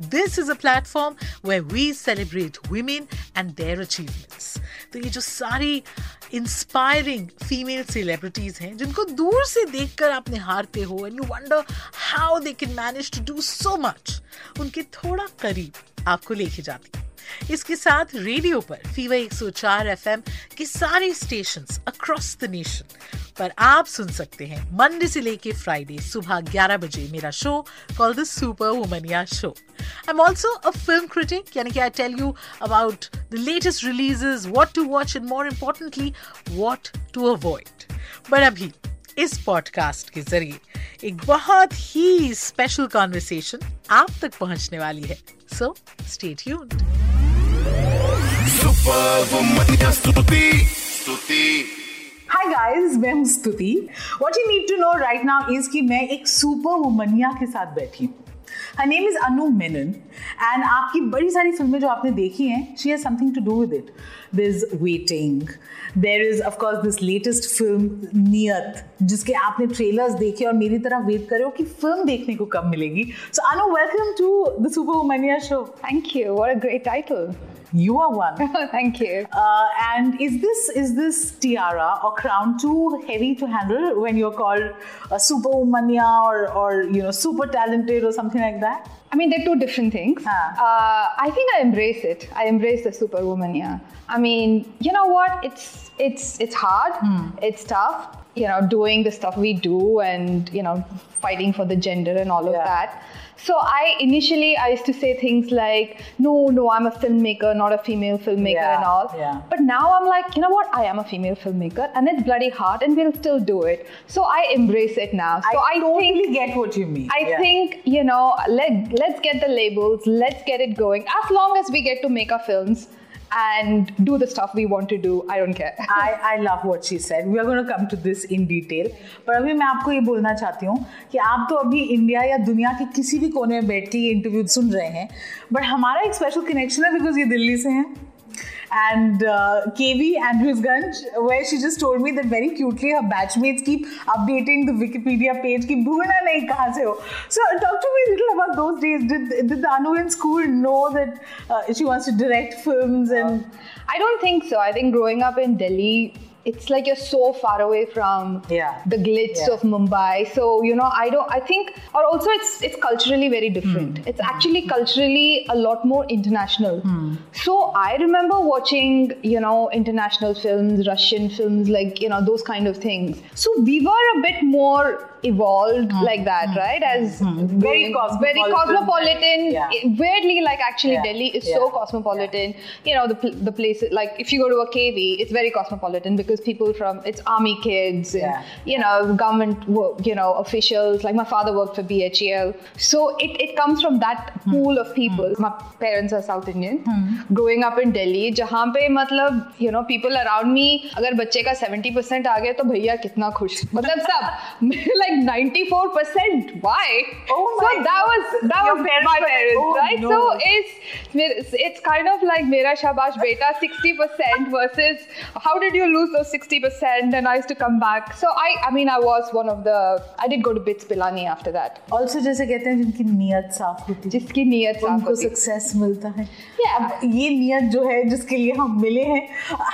This is a platform where we celebrate women and their achievements तो ये जो सारी इंस्पायरिंग फीमेल सेलिब्रिटीज हैं, जिनको दूर से देखकर आप निहारते हो and you wonder how they can manage to do so much उनके थोड़ा करीब आपको लेके जाती है। इसके साथ रेडियो पर फीवर 104 एफएम के सारे स्टेशन अक्रॉस द नेशन पर आप सुन सकते हैं मंडे से लेके फ्राइडे सुबह 11 बजे मेरा show call the super Womania show I am also a film critic यानी कि I tell you about the latest releases what to watch and more importantly what to avoid but अभी, इस podcast के ज़रिए, एक बहुत ही स्पेशल कॉन्वर्सेशन आप तक पहुँचने वाली है। So stay tuned hi guys मैं हूँ Stuti. What you need to know right now is कि मैं एक सुपर वुमनिया के साथ बैठी हूँ। Her name is Anu Menon and आपकी बड़ी सारी फ़िल्में जो आपने देखी हैं she has something to do with it there is waiting there is of course this latest film Neeyat जिसके आपने ट्रेलर्स देखे और मेरी तरह वेट करे हो कि फ़िल्म देखने को कब मिलेगी so Anu welcome to the super वुमनिया show Thank you. What a great title. You are one. Thank you. Uh, and is this is this tiara or crown too heavy to handle when you're called a superwomania or or you know super talented or something like that? I mean, they're two different things. Huh. Uh, I think I embrace it. I embrace the superwoman. Yeah. I mean, you know what? It's it's it's hard. It's tough. You know, doing the stuff we do and you know, fighting for the gender and all of Yeah. that. So I initially I used to say things like, no, no, I'm a filmmaker, not a female filmmaker Yeah, and all. yeah. But now I'm like, you know what? I am a female filmmaker, and it's bloody hard, and we'll still do it. So I embrace it now. So I, I, totally think get what you mean. I Yeah. think you know, let let's get the labels, let's get it going. As long as we get to make our films and do the stuff we want to do, I don't care. I, I love what she said. We are going to come to this in detail. पर अभी मैं आपको ये बोलना चाहती हूँ कि आप तो अभी इंडिया या दुनिया के किसी भी कोने में बैठ के ये इंटरव्यू सुन रहे हैं बट हमारा एक स्पेशल कनेक्शन है बिकॉज़ ये दिल्ली हैं and uh, KV Andrews Ganj, where she just told me that very cutely her batchmates keep updating the Wikipedia page ki doing nahi like, se ho. So talk to me a little about those days. Did, did the Anu in school know that uh, she wants to direct films and? Uh, I don't think so. I think growing up in Delhi, it's like you're so far away from Yeah. the glitz Yeah. of Mumbai. So you know, I don't. I think, or also it's it's culturally very different. Hmm. It's actually culturally a lot more international. So I remember watching, you know, international films, Russian films, like you know those kind of things. So we were a bit more evolved like that, right? As Hmm. Very very cosmopolitan. cosmopolitan. Yeah. Weirdly, like actually, Yeah. Delhi is Yeah. so cosmopolitan. You know, the pl- the place like if you go to a KV, it's very cosmopolitan because people from it's army kids and Yeah. you know government wo- you know officials. Like my father worked for BHEL, so it, it comes from that Hmm. pool of people. My parents are South Indian. Growing up in Delhi, जहाँ पे मतलब you know people around me अगर बच्चे का 70% आ गया तो भैया कितना खुश मतलब सब like 94% why Oh so my that was that Your was parents my were like, parents "Oh, right no." so it's it's it's kind of like mera shabash beta 60% versus how did you lose those 60% and I used to come back so I I mean I was one of the I did go to BITS Pilani after that also जैसे कहते हैं जिनकी नीयत साफ होती है जिसकी नीयत साफ उनको होती है। सक्सेस मिलता है Yeah. अब ये नियत जो है जिसके लिए हम मिले हैं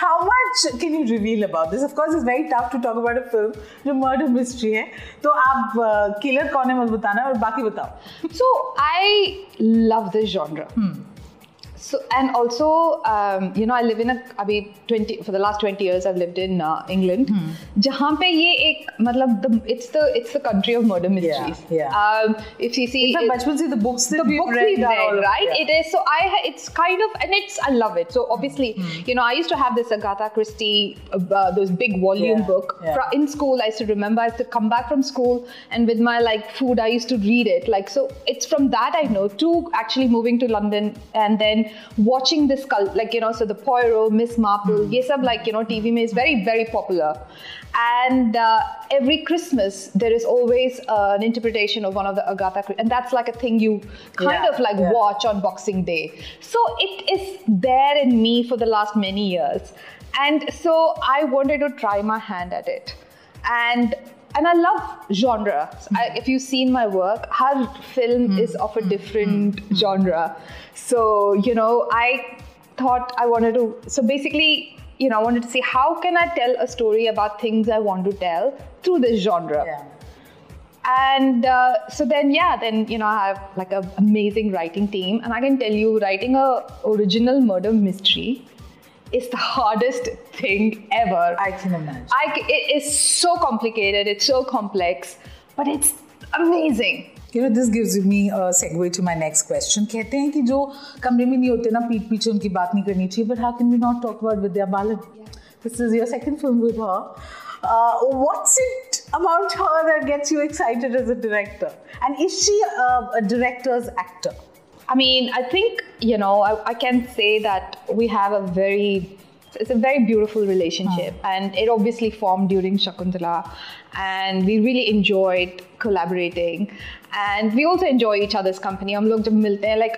how much can you reveal about this of course is very tough to talk about a film जो मर्डर मिस्ट्री है तो आप किलर कौन है मुझे बताना और बाकी बताओ so I love this genre. So and also, um, you know, I live in a अभी 20 for the last 20 years I've lived in uh, England. जहाँ पे ये एक मतलब the it's the it's the country of murder mysteries. yeah. Um, if you see In fact, it- बचपन से the books that the we've books read we've are all read, of- right? yeah. It is so I ha- it's kind of and it's I love it. So obviously, you know, I used to have this Agatha Christie uh, uh, those big volume Yeah, book yeah. Fro- in school. I used to remember I used to come back from school and with my like food, I used to read it. Like so, it's from that I know to actually moving to London and then watching this cult, like, you know, so the Poirot, Miss Marple, hmm. yes, I'm like, you know, TV May is very, very popular. And uh, every Christmas, there is always uh, an interpretation of one of the Agatha, and that's like a thing you kind yeah, of like yeah. watch on Boxing Day. So it is there in me for the last many years. And so I wanted to try my hand at it. And and I love genre. I, if you've seen my work, her film mm-hmm. is of a mm-hmm. different mm-hmm. genre. So you know, I thought I wanted to. So basically. You know, I wanted to see how can I tell a story about things I want to tell through this genre Yeah. and uh, so then yeah then you know i have like an amazing writing team and i can tell you writing a original murder mystery is the hardest thing ever I can imagine. I c- it is so complicated it's so complex but it's amazing You know, this gives me a segue to my next question. कहते हैं कि जो कमरे में नहीं होते ना पीठ पीछे उनकी बात नहीं करनी चाहिए. But how can we not talk about Vidya Balan? This is your second film with her. Uh, what's it about her that gets you excited as a director? And is she a, a director's actor? I mean, I think, you know, I, I can say that we have a very it's a very beautiful relationship. Oh. and it obviously formed during shakuntala. And we really enjoyed collaborating. And we also enjoy each other's company. I'm looking to milte hain like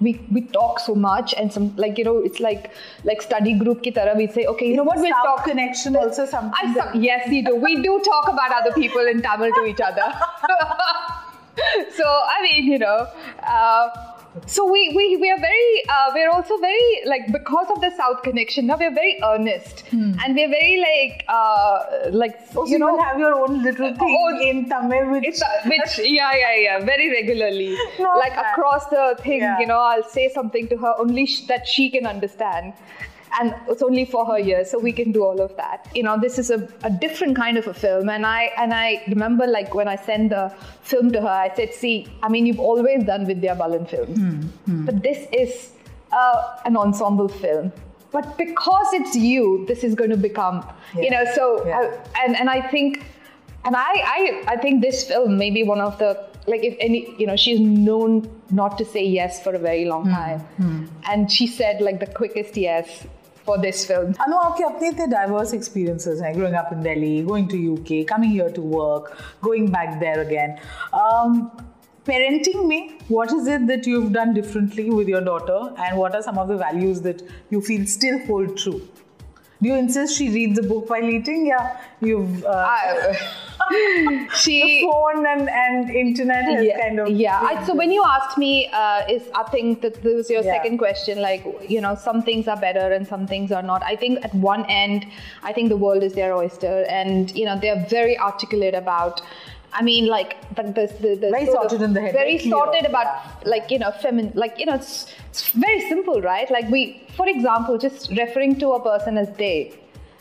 we we talk so much and some like you know it's like like study group ki tarah we say okay you know what we talk. connection also something I, yes we do. We do talk about other people in tamil to each other. So i mean you know uh, so we, we we are very uh, we're also very like because of the South connection. Now we're very earnest and we're very like uh, like Oh, so you know. have your own little thing Oh, in Tamil, which uh, which yeah yeah yeah very regularly like across the thing Yeah. you know I'll say something to her only sh- that she can understand and it's only for her ears so we can do all of that. You know this is a, a different kind of a film and I and I remember like when I sent the film to her I said see I mean you've always done Vidya Balan films Hmm, but this is uh, an ensemble film. But because it's you this is going to become you know so Yeah. I- and and I think and I, I I think this film may be one of the like if any you know she's known not to say yes for a very long time. and she said like the quickest yes for this film I know आपके अपने इतने diverse experiences हैं growing up in Delhi, going to UK, coming here to work, going back there again. Um, parenting में, what is it that you've done differently with your daughter and what are some of the values that you feel still hold true? Do you insist she reads a book while eating? Yeah, you've uh, I- she phone and, and internet has yeah, kind of yeah. I, so when you asked me, uh, is I think that this was your Yeah. second question. Like you know, some things are better and some things are not. I think at one end, I think the world is their oyster, and you know they're very articulate about. I mean, like the, the, the, the Very sorted in the head, Very sorted about like you know feminine. Like you know, it's, it's very simple, right? Like we, for example, just referring to a person as they.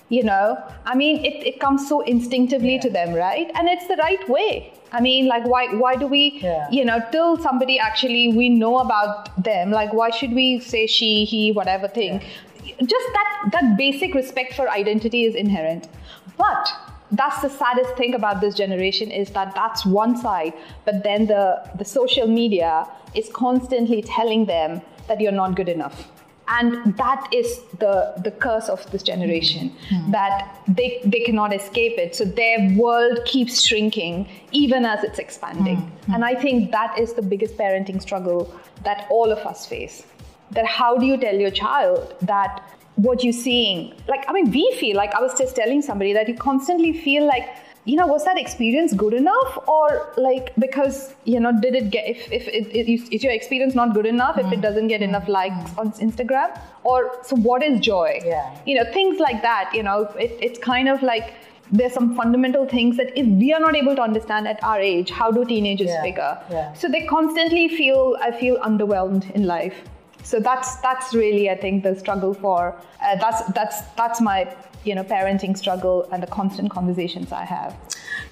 You know, I mean, it, it comes so instinctively to them, right? And it's the right way. I mean, like, why why do we, Yeah. you know, till somebody actually we know about them, like, why should we say she, he, whatever thing? Just that that basic respect for identity is inherent. But that's the saddest thing about this generation is that that's one side, but then the the social media is constantly telling them that you're not good enough. And that is the the curse of this generation hmm. that they they cannot escape it. So their world keeps shrinking even as it's expanding. Hmm. Hmm. And i think that is the biggest parenting struggle that all of us face. That how do you tell your child that what you're seeing. Like i mean we feel like i was just telling somebody that you constantly feel like you know was that experience good enough? Or like because you know did it get if if it, it, is your experience not good enough if it mm. doesn't get mm. enough likes mm. on instagram? Or so what is joy? Yeah. you know things like that you know it, it's kind of like there's some fundamental things that if we are not able to understand at our age how do teenagers Yeah, figure? Yeah. so they constantly feel i feel underwhelmed in life so that's that's really i think the struggle for uh, that's that's that's my you know parenting struggle and the constant conversations i have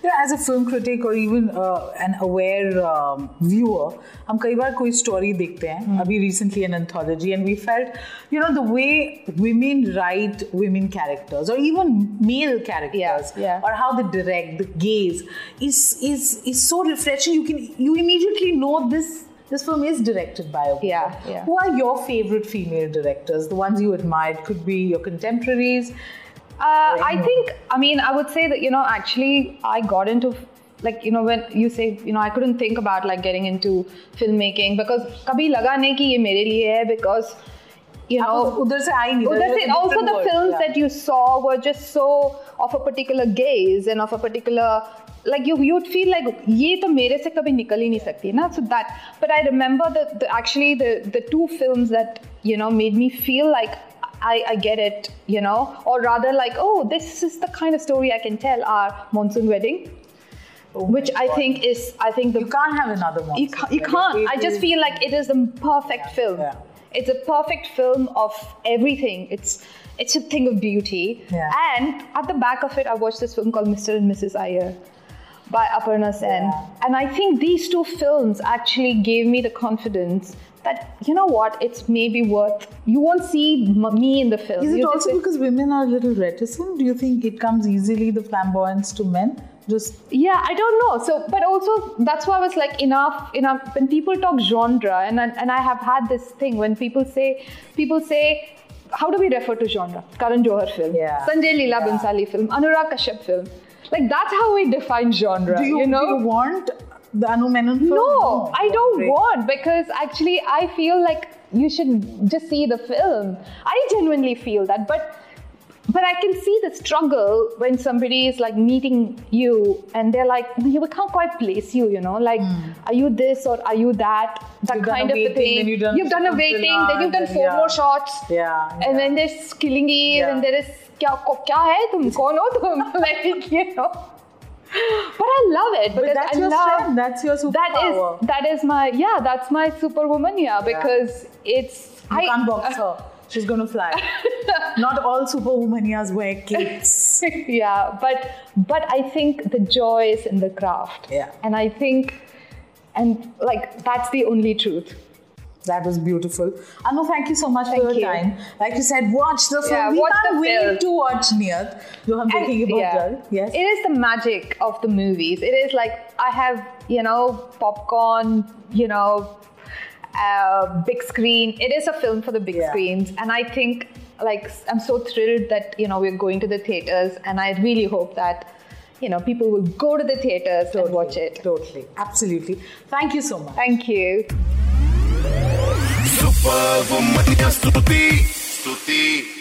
You know, as a film critic or even uh, an aware um, viewer, हम कई बार कोई story देखते हैं अभी recently an anthology and we felt you know the way women write women characters or even male characters Yeah, yeah. or how they direct the gaze is is is so refreshing you can you immediately know this This film is directed by a woman. Yeah, yeah. Who are your favorite female directors? The ones you admired could be your contemporaries. Uh, I think, I mean, I would say that, you know, actually, I got into, like, you know, when you say, you know, I couldn't think about, like, getting into filmmaking because kabhi laga nahi ki ye mere liye hai because, you know, आपको उधर से आई नहीं उधर There से was a also different the world, films yeah. that you saw were just so of a particular gaze and of a particular like you you'd feel like ye to mere se kabhi nikal hi nahi sakti na so that but i remember the, the actually the the two films that you know made me feel like I, I get it, you know, or rather, like, oh, this is the kind of story I can tell are Monsoon Wedding, oh which I God. think is, I think the. You can't have another one. You can't. You can't. I just feel like it is the perfect yeah, film. Yeah. It's a perfect film of everything. It's it's a thing of beauty. Yeah. And at the back of it, I watched this film called Mr. and Mrs. Iyer by Aparna Sen. Yeah. And I think these two films actually gave me the confidence that you know what, it's maybe worth. You won't see m- me in the film. Is it You also because women are a little reticent? Do you think it comes easily, the flamboyance to men? Just Yeah, I don't know. So, but also that's why I was like enough. Enough. When people talk genre, and I- and I have had this thing when people say, people say, how do we refer to genre? Karan Johar film, Yeah. Sanjay Leela Yeah. Bhansali film, Anurag Kashyap film. Like that's how we define genre. do you, know? do you want the Anu Menon film? No, I don't Great. want because actually I feel like you should just see the film. I genuinely feel that, but but I can see the struggle when somebody is like meeting you and they're like, we can't quite place you, you know, like, hmm. are you this or are you that? That. You've kind of waiting, thing. you've done you've done a waiting, then you've done four yeah. more shots. Yeah, And then there's Killing Eve, Yeah. and there is kya, ko- kya hai tum? Kaun ho tum? like, you. But I love it But because that's I love strength. That's your that superpower. is that is my yeah that's my superwoman yeah because it's You can't box her. She's gonna fly. Not all superwomanias wear capes. yeah but but I think the joy is in the craft Yeah. and I think and like that's the only truth that was beautiful. Anu, thank you so much thank for your you. time. Like you said, watch the film. Yeah, we watch can't wait film. to watch Niyat. Jo hum and, about yeah. Yes. It is the magic of the movies. It is like I have, you know, popcorn, you know, uh, big screen. It is a film for the big yeah. screens, and I think like I'm so thrilled that you know we're going to the theaters, and I really hope that you know people will go to the theaters totally, and watch it. Totally, absolutely. Thank you so much. Thank you. Superwoman Stuti Stuti